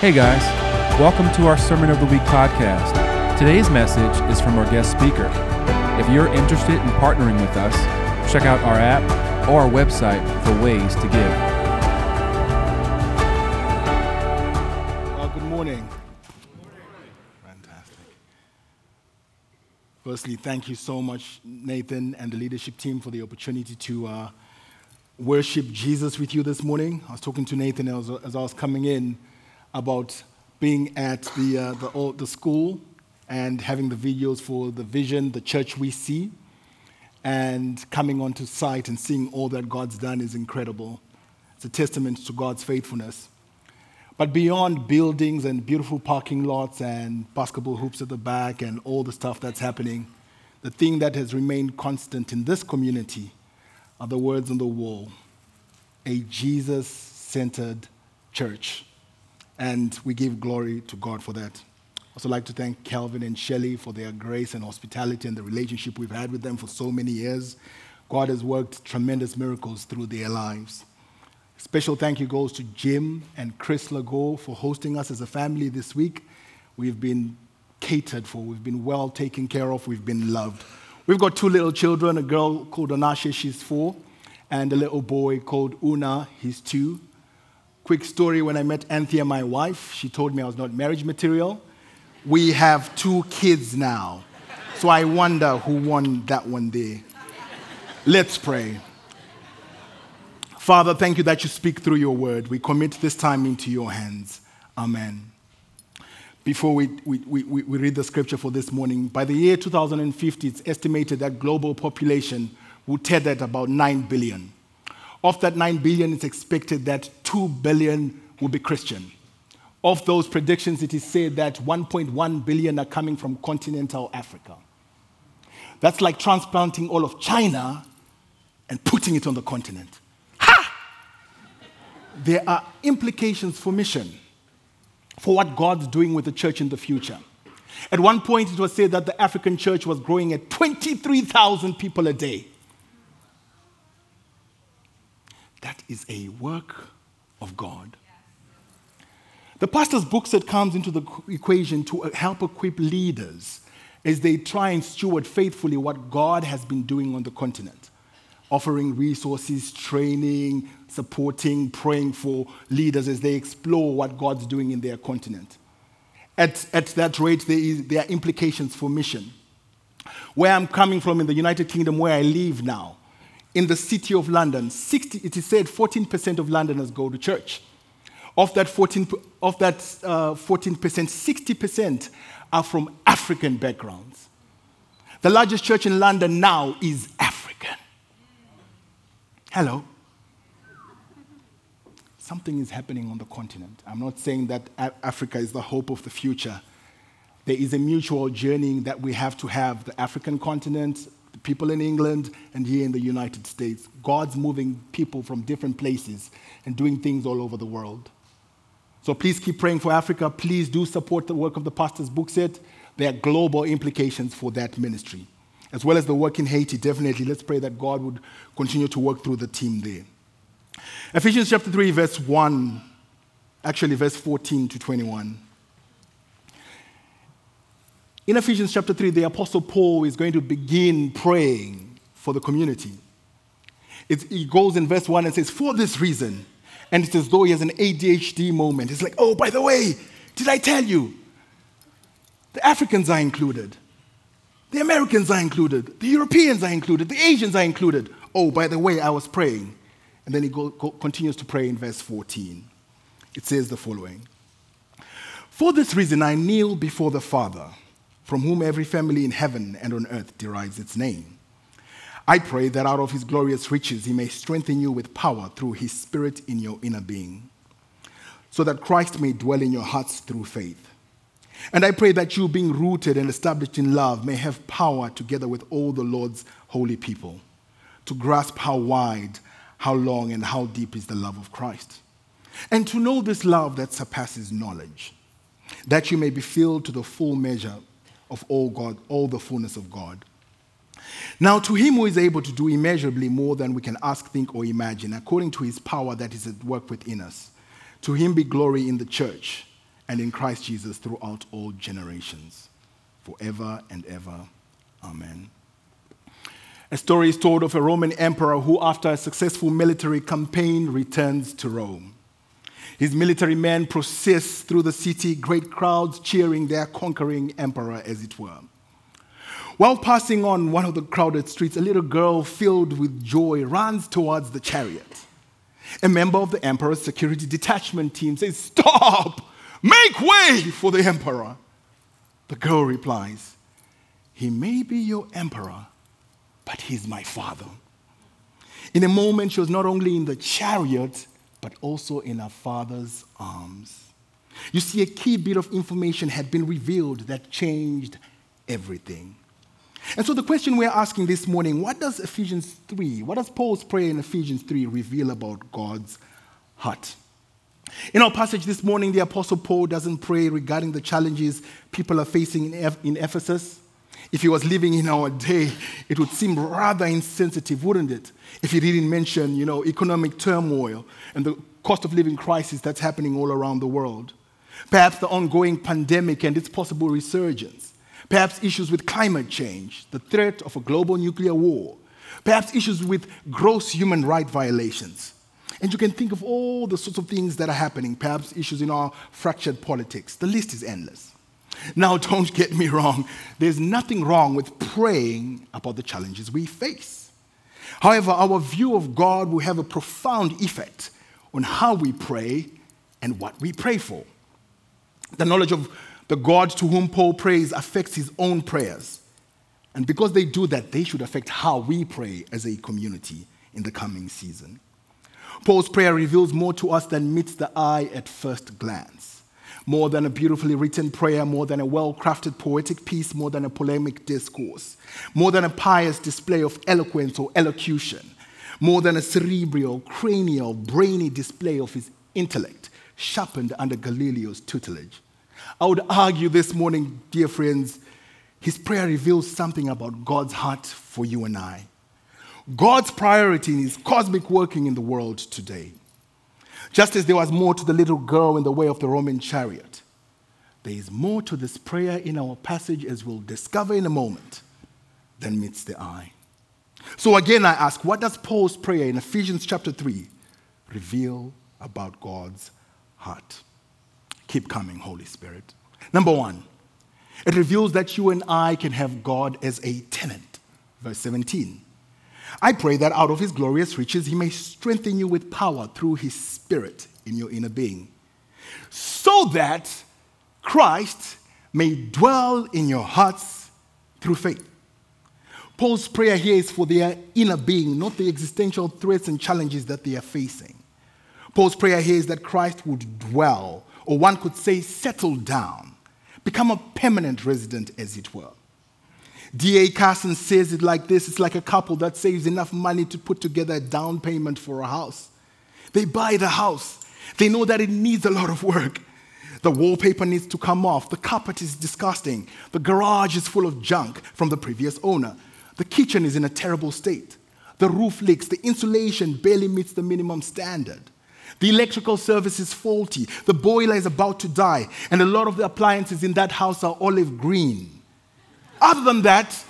Hey guys, welcome to our Sermon of the Week podcast. Today's message is from our guest speaker. If you're interested in partnering with us, check out our app or our website for ways to give. Well, good morning. Fantastic. Firstly, thank you so much, Nathan and the leadership team, for the opportunity to uh, worship Jesus with you this morning. I was talking to Nathan as, as I was coming in about being at the, uh, the, old, the school and having the videos for the vision, the church we see, and coming onto site and seeing all that God's done is incredible. It's a testament to God's faithfulness. But beyond buildings and beautiful parking lots and basketball hoops at the back and all the stuff that's happening, the thing that has remained constant in this community are the words on the wall a Jesus centered church and we give glory to God for that. i Also, like to thank Calvin and Shelley for their grace and hospitality and the relationship we've had with them for so many years. God has worked tremendous miracles through their lives. Special thank you goes to Jim and Chris Lago for hosting us as a family this week. We've been catered for, we've been well taken care of, we've been loved. We've got two little children a girl called Anasha, she's four, and a little boy called Una, he's two. Quick story when I met Anthea, my wife, she told me I was not marriage material. We have two kids now. So I wonder who won that one day. Let's pray. Father, thank you that you speak through your word. We commit this time into your hands. Amen. Before we, we, we, we read the scripture for this morning, by the year 2050, it's estimated that global population will tether at about 9 billion. Of that 9 billion, it's expected that 2 billion will be Christian. Of those predictions, it is said that 1.1 billion are coming from continental Africa. That's like transplanting all of China and putting it on the continent. Ha! There are implications for mission, for what God's doing with the church in the future. At one point, it was said that the African church was growing at 23,000 people a day. That is a work of God. The pastor's book set comes into the equation to help equip leaders as they try and steward faithfully what God has been doing on the continent, offering resources, training, supporting, praying for leaders as they explore what God's doing in their continent. At, at that rate, there, is, there are implications for mission. Where I'm coming from in the United Kingdom, where I live now, in the city of London, 60, it is said 14% of Londoners go to church. Of that 14, of that, uh, 14%, 60% are from African backgrounds. The largest church in London now is African. Hello. Something is happening on the continent. I'm not saying that Africa is the hope of the future. There is a mutual journey that we have to have the African continent, the people in England, and here in the United States. God's moving people from different places and doing things all over the world. So please keep praying for Africa. Please do support the work of the pastor's book set. There are global implications for that ministry. As well as the work in Haiti, definitely, let's pray that God would continue to work through the team there. Ephesians chapter 3, verse 1, actually, verse 14 to 21. In Ephesians chapter 3, the Apostle Paul is going to begin praying for the community. It, he goes in verse 1 and says, For this reason, and it's as though he has an ADHD moment. It's like, oh, by the way, did I tell you? The Africans are included. The Americans are included. The Europeans are included. The Asians are included. Oh, by the way, I was praying. And then he go, go, continues to pray in verse 14. It says the following For this reason, I kneel before the Father from whom every family in heaven and on earth derives its name. I pray that out of his glorious riches he may strengthen you with power through his spirit in your inner being, so that Christ may dwell in your hearts through faith. And I pray that you, being rooted and established in love, may have power together with all the Lord's holy people to grasp how wide, how long, and how deep is the love of Christ. And to know this love that surpasses knowledge, that you may be filled to the full measure of all God, all the fullness of God. Now, to him who is able to do immeasurably more than we can ask, think, or imagine, according to his power that is at work within us, to him be glory in the church and in Christ Jesus throughout all generations, forever and ever. Amen. A story is told of a Roman emperor who, after a successful military campaign, returns to Rome. His military men process through the city, great crowds cheering their conquering emperor, as it were. While passing on one of the crowded streets, a little girl filled with joy runs towards the chariot. A member of the emperor's security detachment team says, Stop! Make way for the emperor. The girl replies, He may be your emperor, but he's my father. In a moment, she was not only in the chariot, but also in our father's arms. You see, a key bit of information had been revealed that changed everything. And so, the question we're asking this morning what does Ephesians 3, what does Paul's prayer in Ephesians 3 reveal about God's heart? In our passage this morning, the Apostle Paul doesn't pray regarding the challenges people are facing in in Ephesus. If he was living in our day, it would seem rather insensitive, wouldn't it? If he didn't mention, you know, economic turmoil and the cost of living crisis that's happening all around the world. Perhaps the ongoing pandemic and its possible resurgence. Perhaps issues with climate change, the threat of a global nuclear war. Perhaps issues with gross human rights violations. And you can think of all the sorts of things that are happening, perhaps issues in our fractured politics. The list is endless. Now, don't get me wrong, there's nothing wrong with praying about the challenges we face. However, our view of God will have a profound effect on how we pray and what we pray for. The knowledge of the God to whom Paul prays affects his own prayers. And because they do that, they should affect how we pray as a community in the coming season. Paul's prayer reveals more to us than meets the eye at first glance. More than a beautifully written prayer, more than a well crafted poetic piece, more than a polemic discourse, more than a pious display of eloquence or elocution, more than a cerebral, cranial, brainy display of his intellect, sharpened under Gamaliel's tutelage. I would argue this morning, dear friends, his prayer reveals something about God's heart for you and I. God's priority in his cosmic working in the world today. Just as there was more to the little girl in the way of the Roman chariot, there is more to this prayer in our passage, as we'll discover in a moment, than meets the eye. So again, I ask, what does Paul's prayer in Ephesians chapter 3 reveal about God's heart? Keep coming, Holy Spirit. Number one, it reveals that you and I can have God as a tenant. Verse 17. I pray that out of his glorious riches he may strengthen you with power through his spirit in your inner being, so that Christ may dwell in your hearts through faith. Paul's prayer here is for their inner being, not the existential threats and challenges that they are facing. Paul's prayer here is that Christ would dwell, or one could say, settle down, become a permanent resident, as it were. D.A. Carson says it like this it's like a couple that saves enough money to put together a down payment for a house. They buy the house, they know that it needs a lot of work. The wallpaper needs to come off, the carpet is disgusting, the garage is full of junk from the previous owner, the kitchen is in a terrible state, the roof leaks, the insulation barely meets the minimum standard. The electrical service is faulty. The boiler is about to die. And a lot of the appliances in that house are olive green. Other than that,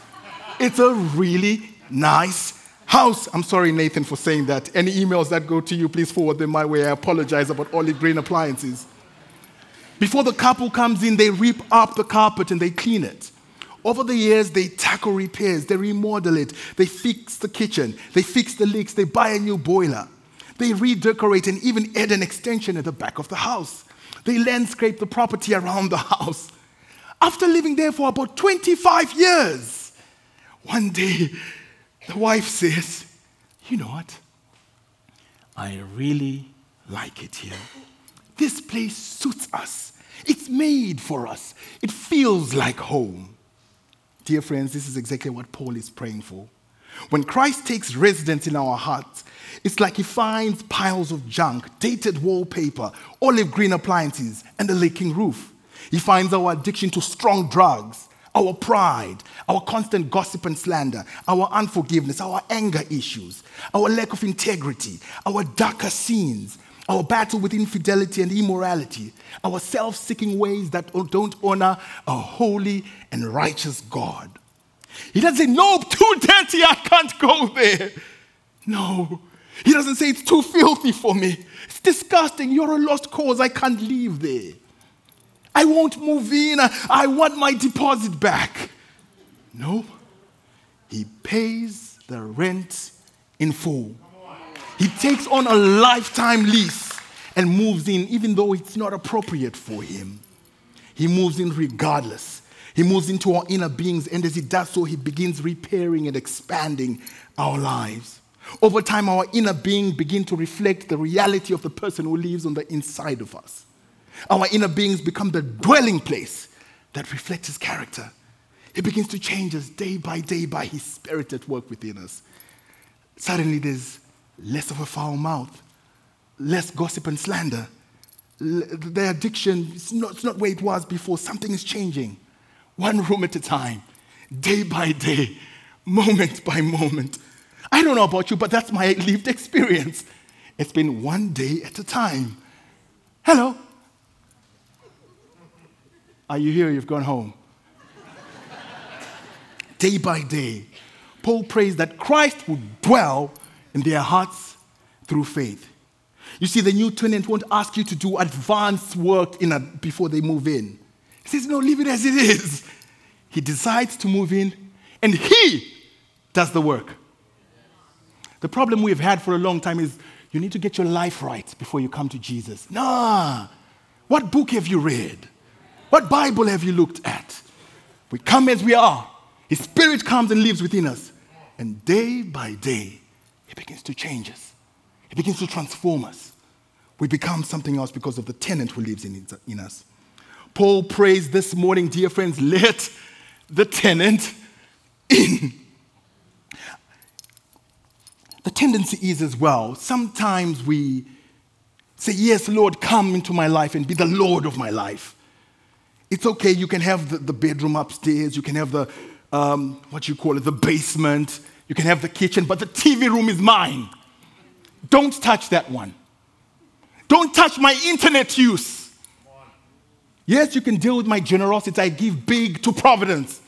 it's a really nice house. I'm sorry, Nathan, for saying that. Any emails that go to you, please forward them my way. I apologize about olive green appliances. Before the couple comes in, they rip up the carpet and they clean it. Over the years, they tackle repairs, they remodel it, they fix the kitchen, they fix the leaks, they buy a new boiler, they redecorate and even add an extension at the back of the house. They landscape the property around the house. After living there for about 25 years, one day the wife says, You know what? I really like it here. This place suits us. It's made for us. It feels like home. Dear friends, this is exactly what Paul is praying for. When Christ takes residence in our hearts, it's like he finds piles of junk, dated wallpaper, olive green appliances, and a leaking roof. He finds our addiction to strong drugs, our pride, our constant gossip and slander, our unforgiveness, our anger issues, our lack of integrity, our darker sins, our battle with infidelity and immorality, our self seeking ways that don't honor a holy and righteous God. He doesn't say, No, too dirty, I can't go there. No. He doesn't say it's too filthy for me. It's disgusting. You're a lost cause. I can't live there. I won't move in. I want my deposit back. No. He pays the rent in full. He takes on a lifetime lease and moves in, even though it's not appropriate for him. He moves in regardless. He moves into our inner beings, and as he does so, he begins repairing and expanding our lives. Over time, our inner being begin to reflect the reality of the person who lives on the inside of us. Our inner beings become the dwelling place that reflects his character. He begins to change us day by day by his spirit at work within us. Suddenly, there's less of a foul mouth, less gossip and slander. The addiction is not, it's not where it was before. Something is changing. One room at a time, day by day, moment by moment. I don't know about you, but that's my lived experience. It's been one day at a time. Hello. Are you here? You've gone home. day by day, Paul prays that Christ would dwell in their hearts through faith. You see, the new tenant won't ask you to do advanced work in a, before they move in. He says, No, leave it as it is. He decides to move in, and he does the work. The problem we've had for a long time is you need to get your life right before you come to Jesus. Nah. What book have you read? What Bible have you looked at? We come as we are. His Spirit comes and lives within us. And day by day, He begins to change us, He begins to transform us. We become something else because of the tenant who lives in, in us. Paul prays this morning, dear friends, let the tenant in. The tendency is as well, sometimes we say, Yes, Lord, come into my life and be the Lord of my life. It's okay, you can have the, the bedroom upstairs, you can have the, um, what you call it, the basement, you can have the kitchen, but the TV room is mine. Don't touch that one. Don't touch my internet use. Yes, you can deal with my generosity. I give big to Providence.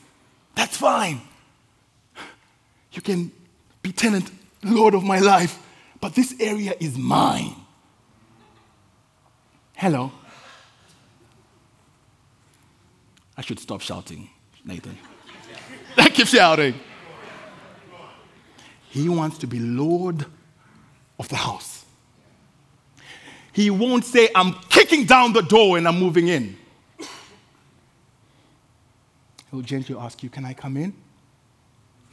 That's fine. You can be tenant, Lord of my life, but this area is mine. Hello. I should stop shouting, Nathan. I keep shouting. He wants to be Lord of the house. He won't say, I'm kicking down the door and I'm moving in. He'll gently ask you, Can I come in?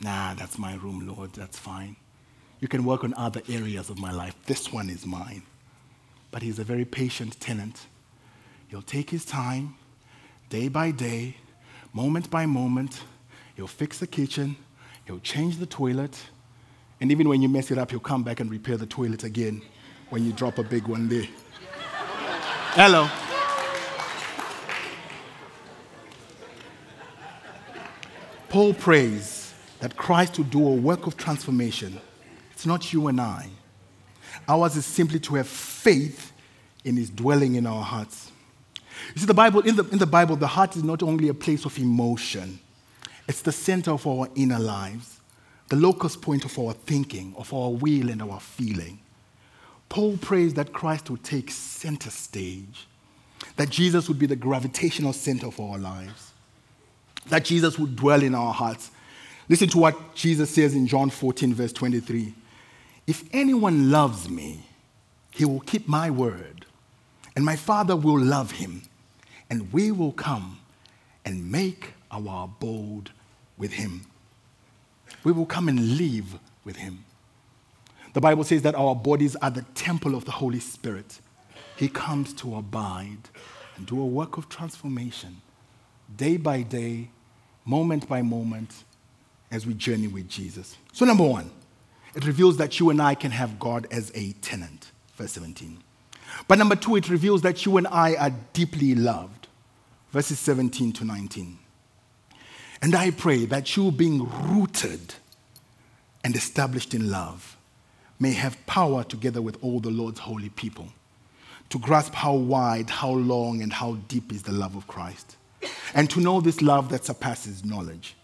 Nah, that's my room, Lord. That's fine. You can work on other areas of my life. This one is mine. But he's a very patient tenant. He'll take his time, day by day, moment by moment. He'll fix the kitchen, he'll change the toilet, and even when you mess it up, he'll come back and repair the toilet again when you drop a big one there. Hello. Paul prays that Christ will do a work of transformation. It's not you and I. Ours is simply to have faith in his dwelling in our hearts. You see, the Bible, in the, in the Bible, the heart is not only a place of emotion, it's the center of our inner lives, the locus point of our thinking, of our will and our feeling. Paul prays that Christ would take center stage, that Jesus would be the gravitational center of our lives, that Jesus would dwell in our hearts. Listen to what Jesus says in John 14, verse 23. If anyone loves me, he will keep my word, and my Father will love him and we will come and make our abode with him. We will come and live with him. The Bible says that our bodies are the temple of the Holy Spirit. He comes to abide and do a work of transformation day by day, moment by moment, as we journey with Jesus. So, number one, it reveals that you and I can have God as a tenant. Verse 17. But number two, it reveals that you and I are deeply loved verses 17 to 19. And I pray that you, being rooted and established in love, may have power together with all the Lord's holy people to grasp how wide, how long, and how deep is the love of Christ, and to know this love that surpasses knowledge,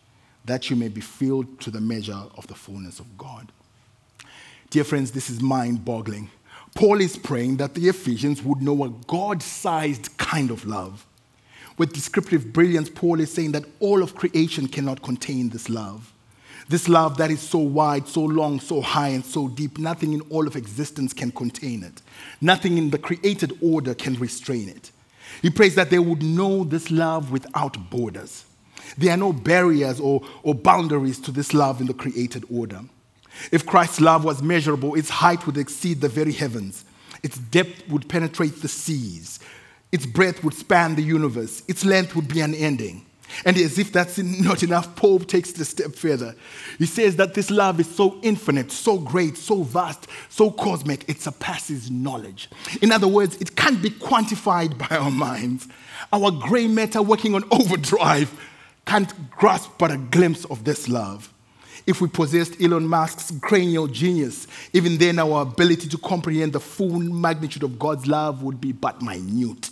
that you may be filled to the measure of the fullness of God. Dear friends, this is mind boggling. Paul is praying that the Ephesians would know a God sized kind of love. With descriptive brilliance, Paul is saying that all of creation cannot contain this love. This love that is so wide, so long, so high, and so deep, nothing in all of existence can contain it. Nothing in the created order can restrain it. He prays that they would know this love without borders. There are no barriers or, or boundaries to this love in the created order. If Christ's love was measurable, its height would exceed the very heavens, its depth would penetrate the seas, its breadth would span the universe, its length would be unending. And as if that's not enough, Paul takes it a step further. He says that this love is so infinite, so great, so vast, so cosmic, it surpasses knowledge. In other words, it can't be quantified by our minds. Our gray matter working on overdrive can't grasp but a glimpse of this love. If we possessed Elon Musk's cranial genius, even then our ability to comprehend the full magnitude of God's love would be but minute.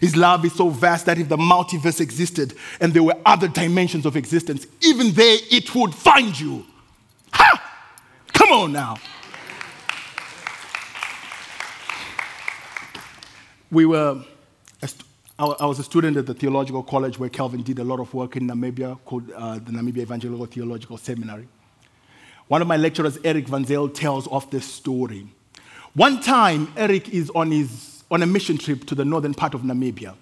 His love is so vast that if the multiverse existed and there were other dimensions of existence, even there it would find you. Ha! Come on now. We were, I was a student at the theological college where Calvin did a lot of work in Namibia called uh, the Namibia Evangelical Theological Seminary. One of my lecturers, Eric Van Zyl, tells of this story. One time, Eric is on his on a mission trip to the northern part of Namibia.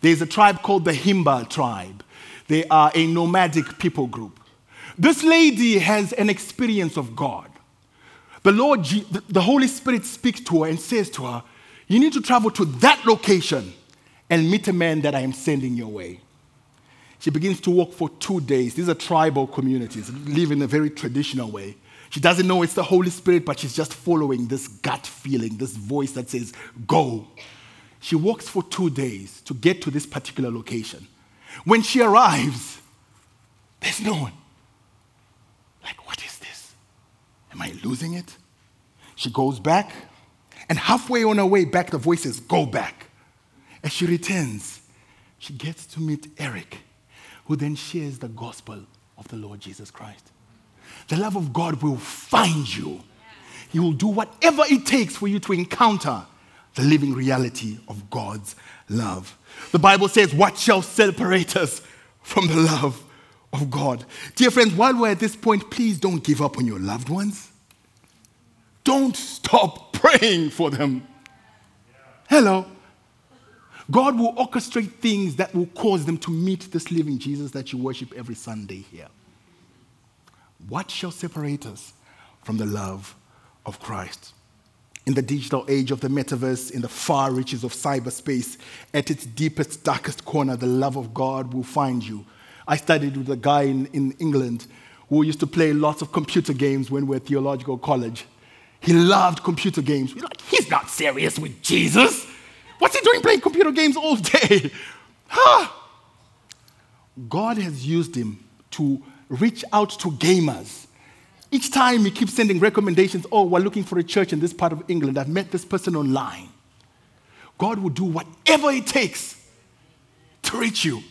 There's a tribe called the Himba tribe. They are a nomadic people group. This lady has an experience of God. The Lord, the Holy Spirit speaks to her and says to her, You need to travel to that location and meet a man that I am sending your way. She begins to walk for two days. These are tribal communities, live in a very traditional way. She doesn't know it's the Holy Spirit, but she's just following this gut feeling, this voice that says, Go. She walks for two days to get to this particular location. When she arrives, there's no one. Like, what is this? Am I losing it? She goes back, and halfway on her way back, the voice says, Go back. As she returns, she gets to meet Eric, who then shares the gospel of the Lord Jesus Christ the love of God will find you. He will do whatever it takes for you to encounter the living reality of God's love. The Bible says, What shall separate us from the love of God? Dear friends, while we're at this point, please don't give up on your loved ones. Don't stop praying for them. Hello. God will orchestrate things that will cause them to meet this living Jesus that you worship every Sunday here. What shall separate us from the love of Christ? In the digital age of the metaverse, in the far reaches of cyberspace, at its deepest, darkest corner, the love of God will find you. I studied with a guy in, in England who used to play lots of computer games when we were at theological college. He loved computer games. We're like, he's not serious with Jesus. What's he doing playing computer games all day? Huh? God has used him to reach out to gamers. Each time he keeps sending recommendations oh, we're looking for a church in this part of England. I've met this person online. God will do whatever it takes to reach you.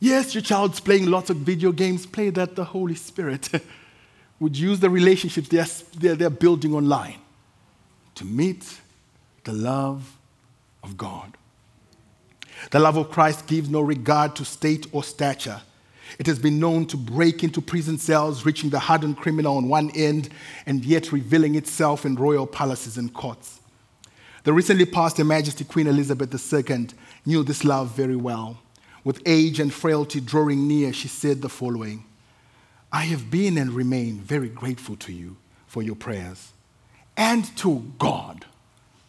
Yes, your child's playing lots of video games. Play that the Holy Spirit would use the relationships they're, they're, they're building online to meet the love of God. The love of Christ gives no regard to state or stature. It has been known to break into prison cells, reaching the hardened criminal on one end, and yet revealing itself in royal palaces and courts. The recently passed Her Majesty Queen Elizabeth II knew this love very well. With age and frailty drawing near, she said the following I have been and remain very grateful to you for your prayers, and to God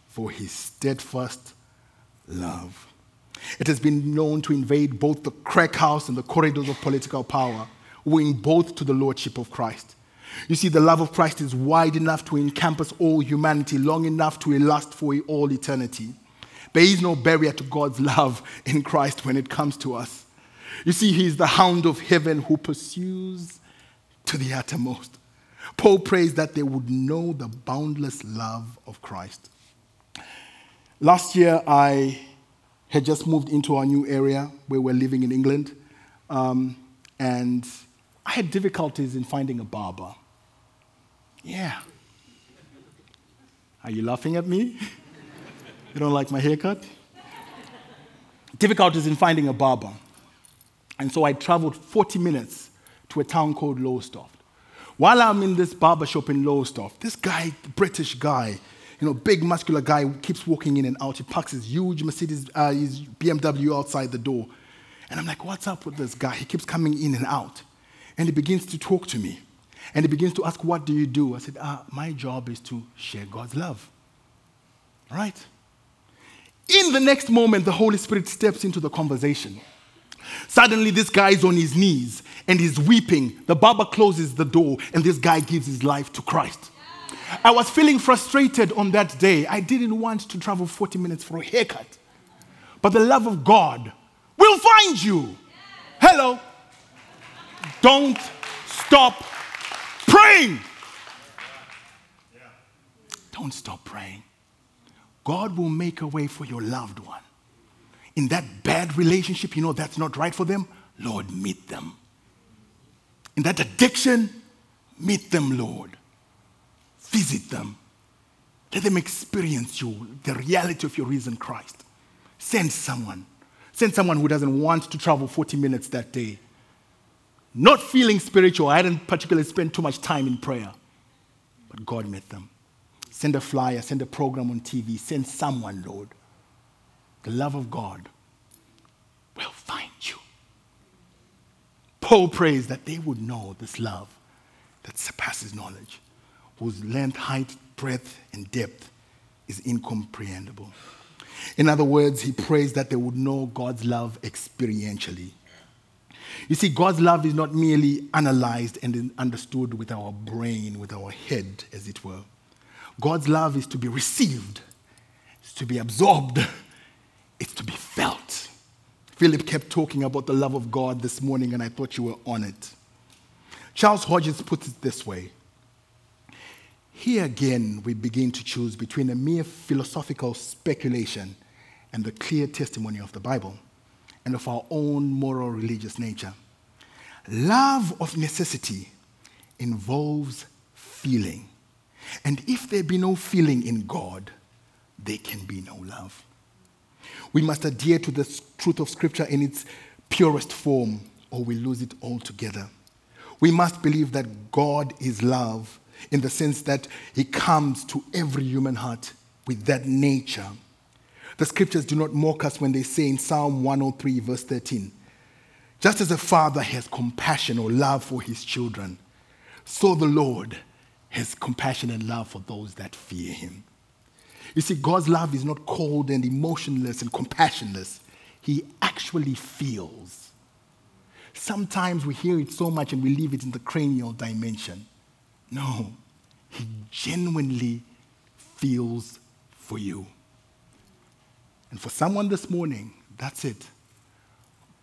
for his steadfast love. It has been known to invade both the crack house and the corridors of political power, owing both to the lordship of Christ. You see, the love of Christ is wide enough to encompass all humanity, long enough to last for all eternity. There is no barrier to God's love in Christ when it comes to us. You see, He is the hound of heaven who pursues to the uttermost. Paul prays that they would know the boundless love of Christ. Last year, I had just moved into our new area where we're living in England, um, and I had difficulties in finding a barber. Yeah. Are you laughing at me? you don't like my haircut? Difficulties in finding a barber. And so I traveled 40 minutes to a town called Lowestoft. While I'm in this barber shop in Lowestoft, this guy, British guy, you know, big muscular guy, keeps walking in and out. He parks his huge Mercedes, uh, his BMW outside the door. And I'm like, what's up with this guy? He keeps coming in and out. And he begins to talk to me. And he begins to ask, What do you do? I said, ah, My job is to share God's love. Right? In the next moment, the Holy Spirit steps into the conversation. Suddenly, this guy is on his knees and he's weeping. The barber closes the door, and this guy gives his life to Christ. I was feeling frustrated on that day. I didn't want to travel 40 minutes for a haircut. But the love of God will find you. Hello. Don't stop praying. Don't stop praying. God will make a way for your loved one. In that bad relationship, you know that's not right for them, Lord, meet them. In that addiction, meet them, Lord. Visit them. Let them experience you, the reality of your risen Christ. Send someone. Send someone who doesn't want to travel 40 minutes that day not feeling spiritual. I didn't particularly spend too much time in prayer. But God met them. Send a flyer, send a program on TV, send someone, Lord. The love of God will find you. Paul prays that they would know this love that surpasses knowledge, whose length, height, breadth, and depth is incomprehensible. In other words, he prays that they would know God's love experientially you see, God's love is not merely analyzed and understood with our brain, with our head, as it were. God's love is to be received, it's to be absorbed, it's to be felt. Philip kept talking about the love of God this morning, and I thought you were on it. Charles Hodges puts it this way Here again, we begin to choose between a mere philosophical speculation and the clear testimony of the Bible and of our own moral religious nature. Love of necessity involves feeling. And if there be no feeling in God, there can be no love. We must adhere to the truth of Scripture in its purest form, or we lose it altogether. We must believe that God is love in the sense that He comes to every human heart with that nature the scriptures do not mock us when they say in Psalm 103, verse 13, just as a father has compassion or love for his children, so the Lord has compassion and love for those that fear him. You see, God's love is not cold and emotionless and compassionless, He actually feels. Sometimes we hear it so much and we leave it in the cranial dimension. No, He genuinely feels for you. And for someone this morning, that's it.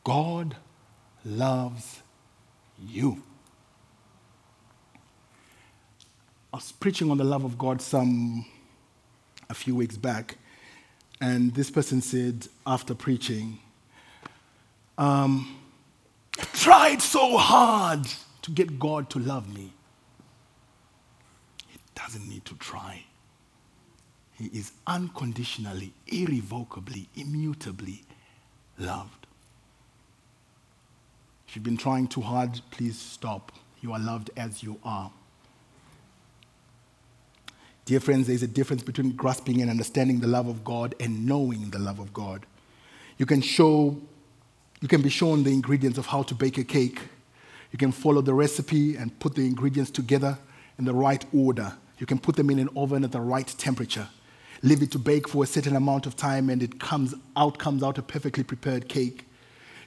God loves you. I was preaching on the love of God some a few weeks back, and this person said after preaching, um, I tried so hard to get God to love me. Doesn't need to try. He is unconditionally, irrevocably, immutably loved. If you've been trying too hard, please stop. You are loved as you are. Dear friends, there's a difference between grasping and understanding the love of God and knowing the love of God. You can show, you can be shown the ingredients of how to bake a cake. You can follow the recipe and put the ingredients together in the right order. You can put them in an oven at the right temperature leave it to bake for a certain amount of time, and it comes out, comes out a perfectly prepared cake.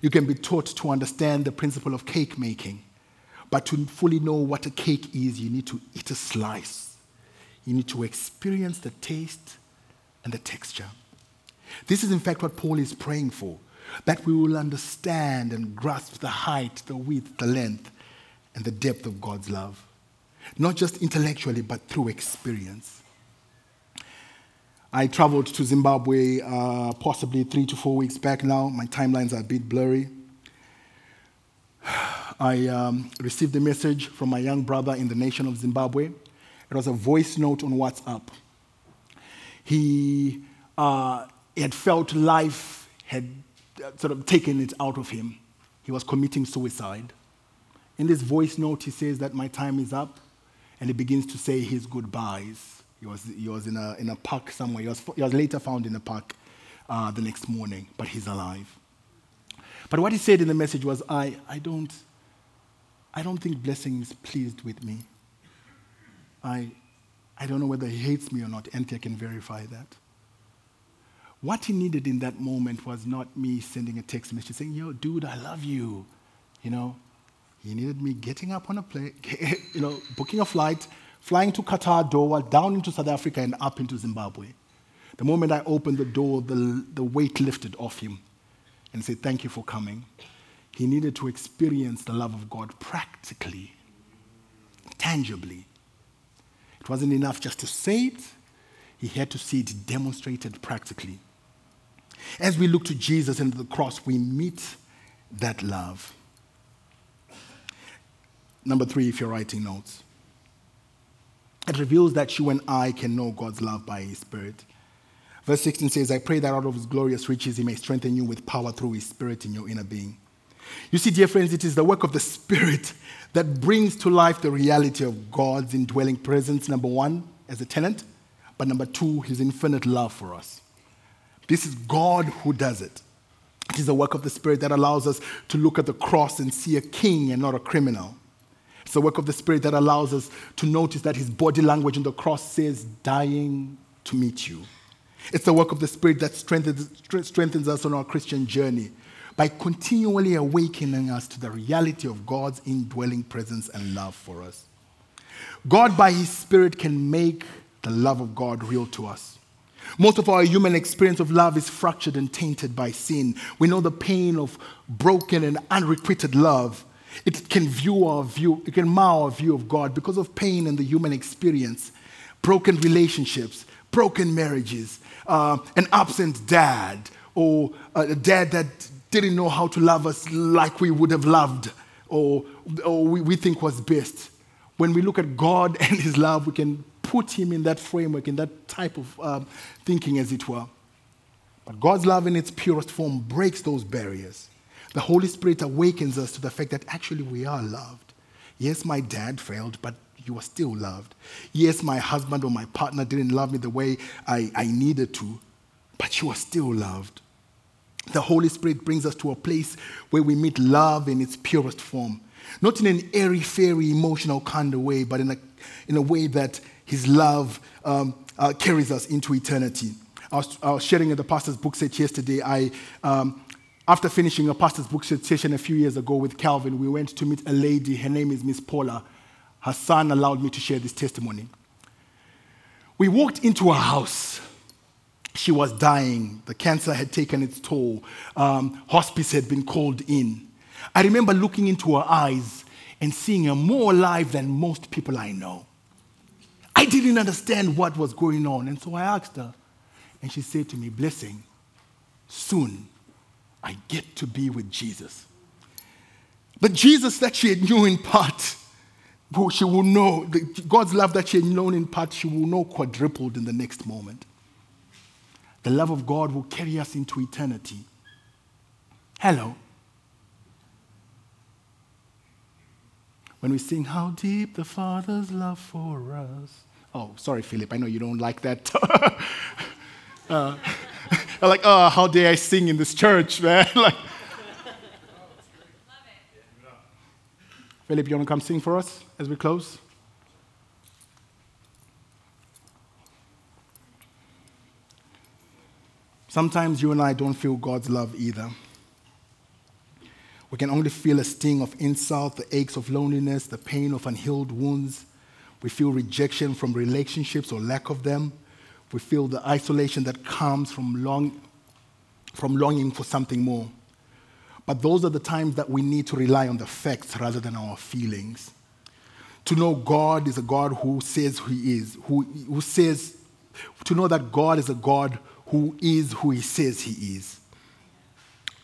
You can be taught to understand the principle of cake making. But to fully know what a cake is, you need to eat a slice. You need to experience the taste and the texture. This is, in fact, what Paul is praying for that we will understand and grasp the height, the width, the length, and the depth of God's love. Not just intellectually, but through experience. I traveled to Zimbabwe uh, possibly three to four weeks back now. My timelines are a bit blurry. I um, received a message from my young brother in the nation of Zimbabwe. It was a voice note on WhatsApp. He, uh, had felt life had uh, sort of taken it out of him. He was committing suicide. In this voice note, he says that my time is up, and he begins to say his goodbyes. He was, he was in, a, in a park somewhere. He was, he was later found in a park uh, the next morning, but he's alive. But what he said in the message was, I, I, don't, I don't think Blessing is pleased with me. I, I don't know whether he hates me or not. Anthea can verify that. What he needed in that moment was not me sending a text message saying, Yo, dude, I love you. You know, he needed me getting up on a plane, you know, booking a flight, flying to Qatar, Doha, down into South Africa, and up into Zimbabwe. The moment I opened the door, the, the weight lifted off him and said, Thank you for coming. He needed to experience the love of God practically, tangibly. It wasn't enough just to say it, he had to see it demonstrated practically. As we look to Jesus and the cross, we meet that love. Number three, if you're writing notes, it reveals that you and I can know God's love by His Spirit. Verse 16 says, I pray that out of His glorious riches He may strengthen you with power through His Spirit in your inner being. You see, dear friends, it is the work of the Spirit that brings to life the reality of God's indwelling presence, number one, as a tenant, but number two, his infinite love for us. This is God who does it. It is the work of the Spirit that allows us to look at the cross and see a king and not a criminal. It's the work of the Spirit that allows us to notice that his body language on the cross says, dying to meet you. It's the work of the Spirit that strengthens, strengthens us on our Christian journey by continually awakening us to the reality of God's indwelling presence and love for us. God, by His Spirit, can make the love of God real to us. Most of our human experience of love is fractured and tainted by sin. We know the pain of broken and unrequited love. It can view our view, it can mar our view of God because of pain in the human experience, broken relationships, broken marriages, uh, an absent dad, or a dad that didn't know how to love us like we would have loved or, or we, we think was best. When we look at God and His love, we can put Him in that framework, in that type of um, thinking, as it were. But God's love in its purest form breaks those barriers. The Holy Spirit awakens us to the fact that actually we are loved. Yes, my dad failed, but you are still loved. Yes, my husband or my partner didn't love me the way I, I needed to, but you are still loved. The Holy Spirit brings us to a place where we meet love in its purest form. Not in an airy, fairy, emotional kind of way, but in a, in a way that His love um, uh, carries us into eternity. I was, I was, sharing at the pastor's book set yesterday. I, um, after finishing a pastor's book session a few years ago with Calvin, we went to meet a lady. Her name is Miss Paula. Her son allowed me to share this testimony. We walked into her house she was dying. The cancer had taken its toll. Um, hospice had been called in. I remember looking into her eyes and seeing her more alive than most people I know. I didn't understand what was going on, and so I asked her, and she said to me, Blessing, soon I get to be with Jesus. The Jesus that she knew in part, she will know, God's love that she had known in part, she will know quadrupled in the next moment the love of God will carry us into eternity. Hello. When we sing, How Deep the Father's Love for Us. Oh, sorry, Philip, I know you don't like that. uh, Like, oh, how dare I sing in this church, man? like, Philip, you want to come sing for us as we close? Sometimes you and I don't feel God's love either. We can only feel a sting of insult, the aches of loneliness, the pain of unhealed wounds. We feel rejection from relationships or lack of them. We feel the isolation that comes from, long, from longing for something more. But those are the times that we need to rely on the facts rather than our feelings. To know God is a God who says who He is, who, who says to know that God is a God who is who he says he is.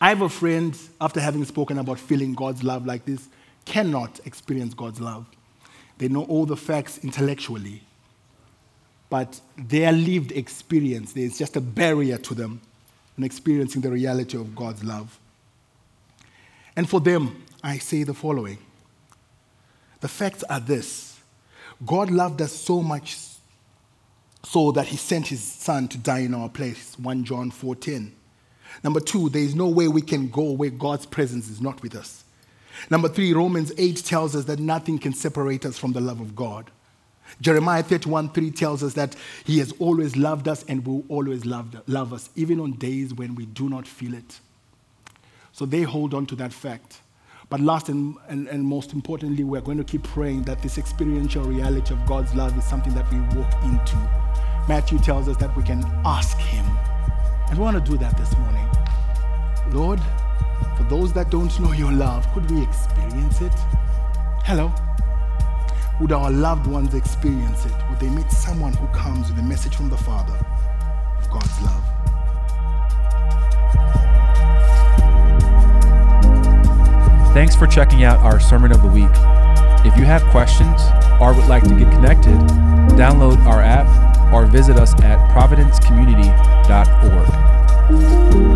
I have a friend, after having spoken about feeling God's love like this, cannot experience God's love. They know all the facts intellectually, but their lived experience, there's just a barrier to them in experiencing the reality of God's love. And for them, I say the following. The facts are this. God loved us so much so that he sent his son to die in our place 1 john 4.10 number two there is no way we can go where god's presence is not with us. Number three romans 8 tells us that nothing can separate us from the love of god jeremiah 31 3 tells us that he has always loved us and will always love, love us even on days when we do not feel it so they hold on to that fact but last and, and, and, most importantly, we're going to keep praying that this experiential reality of God's love is something that we walk into Matthew tells us that we can ask Him. And we want to do that this morning. Lord, for those that don't know your love, could we experience it? Hello? Would our loved ones experience it? Would they meet someone who comes with a message from the Father of God's love? Thanks for checking out our Sermon of the Week. If you have questions or would like to get connected, download our app or visit us at providencecommunity.org.